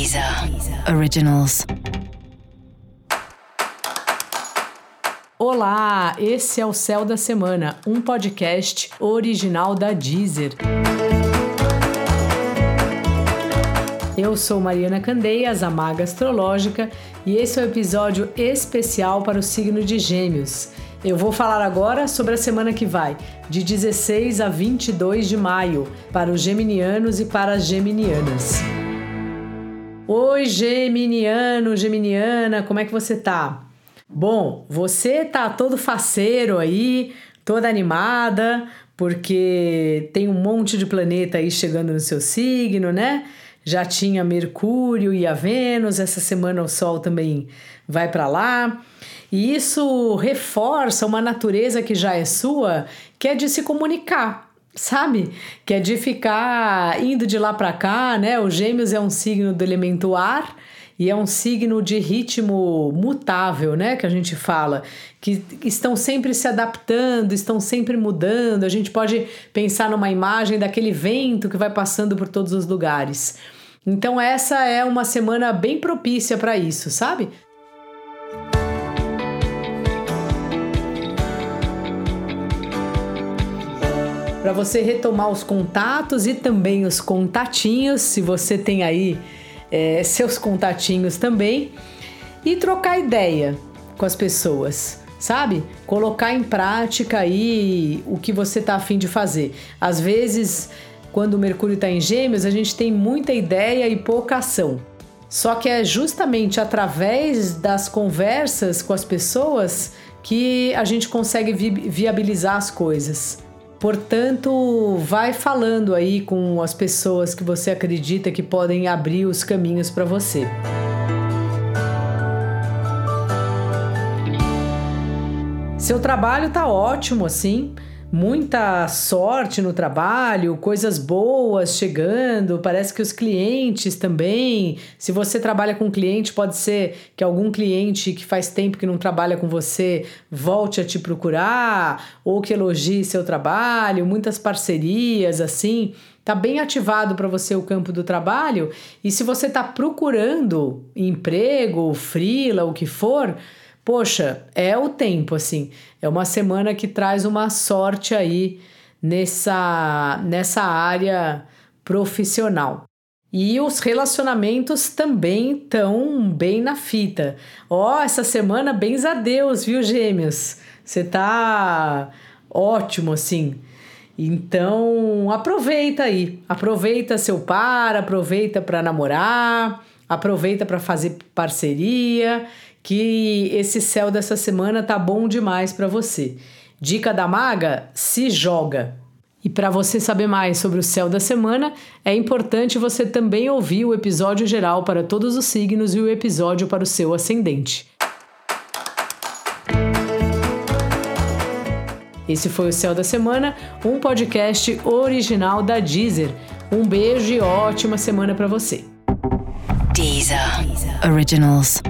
Deezer Originals. Olá, esse é o Céu da Semana, um podcast original da Deezer. Eu sou Mariana Candeias, a Maga Astrológica, e esse é o um episódio especial para o signo de Gêmeos. Eu vou falar agora sobre a semana que vai, de 16 a 22 de maio, para os geminianos e para as geminianas. Oi, geminiano, geminiana, como é que você tá? Bom, você tá todo faceiro aí, toda animada, porque tem um monte de planeta aí chegando no seu signo, né? Já tinha Mercúrio e a Vênus, essa semana o Sol também vai para lá. E isso reforça uma natureza que já é sua, que é de se comunicar, sabe? Que é de ficar indo de lá para cá, né? O Gêmeos é um signo do elemento ar e é um signo de ritmo mutável, né? Que a gente fala, que estão sempre se adaptando, estão sempre mudando. A gente pode pensar numa imagem daquele vento que vai passando por todos os lugares. Então, essa é uma semana bem propícia para isso, sabe? Para você retomar os contatos e também os contatinhos, se você tem aí é, seus contatinhos também, e trocar ideia com as pessoas, sabe? Colocar em prática aí o que você tá afim de fazer. Às vezes, quando o Mercúrio está em Gêmeos, a gente tem muita ideia e pouca ação. Só que é justamente através das conversas com as pessoas que a gente consegue vi viabilizar as coisas. Portanto, vai falando aí com as pessoas que você acredita que podem abrir os caminhos para você. Seu trabalho tá ótimo assim muita sorte no trabalho, coisas boas chegando, parece que os clientes também. Se você trabalha com cliente, pode ser que algum cliente que faz tempo que não trabalha com você volte a te procurar ou que elogie seu trabalho, muitas parcerias assim. Tá bem ativado para você o campo do trabalho e se você está procurando emprego, frila, o que for, poxa, é o tempo, assim. É uma semana que traz uma sorte aí nessa, nessa área profissional. E os relacionamentos também estão bem na fita. Ó, oh, essa semana, bens a Deus, viu, gêmeos? Você tá ótimo, assim. Então, aproveita aí. Aproveita seu par, aproveita para namorar, aproveita para fazer parceria que esse céu dessa semana tá bom demais para você. Dica da maga: se joga. E para você saber mais sobre o céu da semana, é importante você também ouvir o episódio geral para todos os signos e o episódio para o seu ascendente. Esse foi o Céu da Semana, um podcast original da Deezer. Um beijo e ótima semana para você. Deezer. Originals.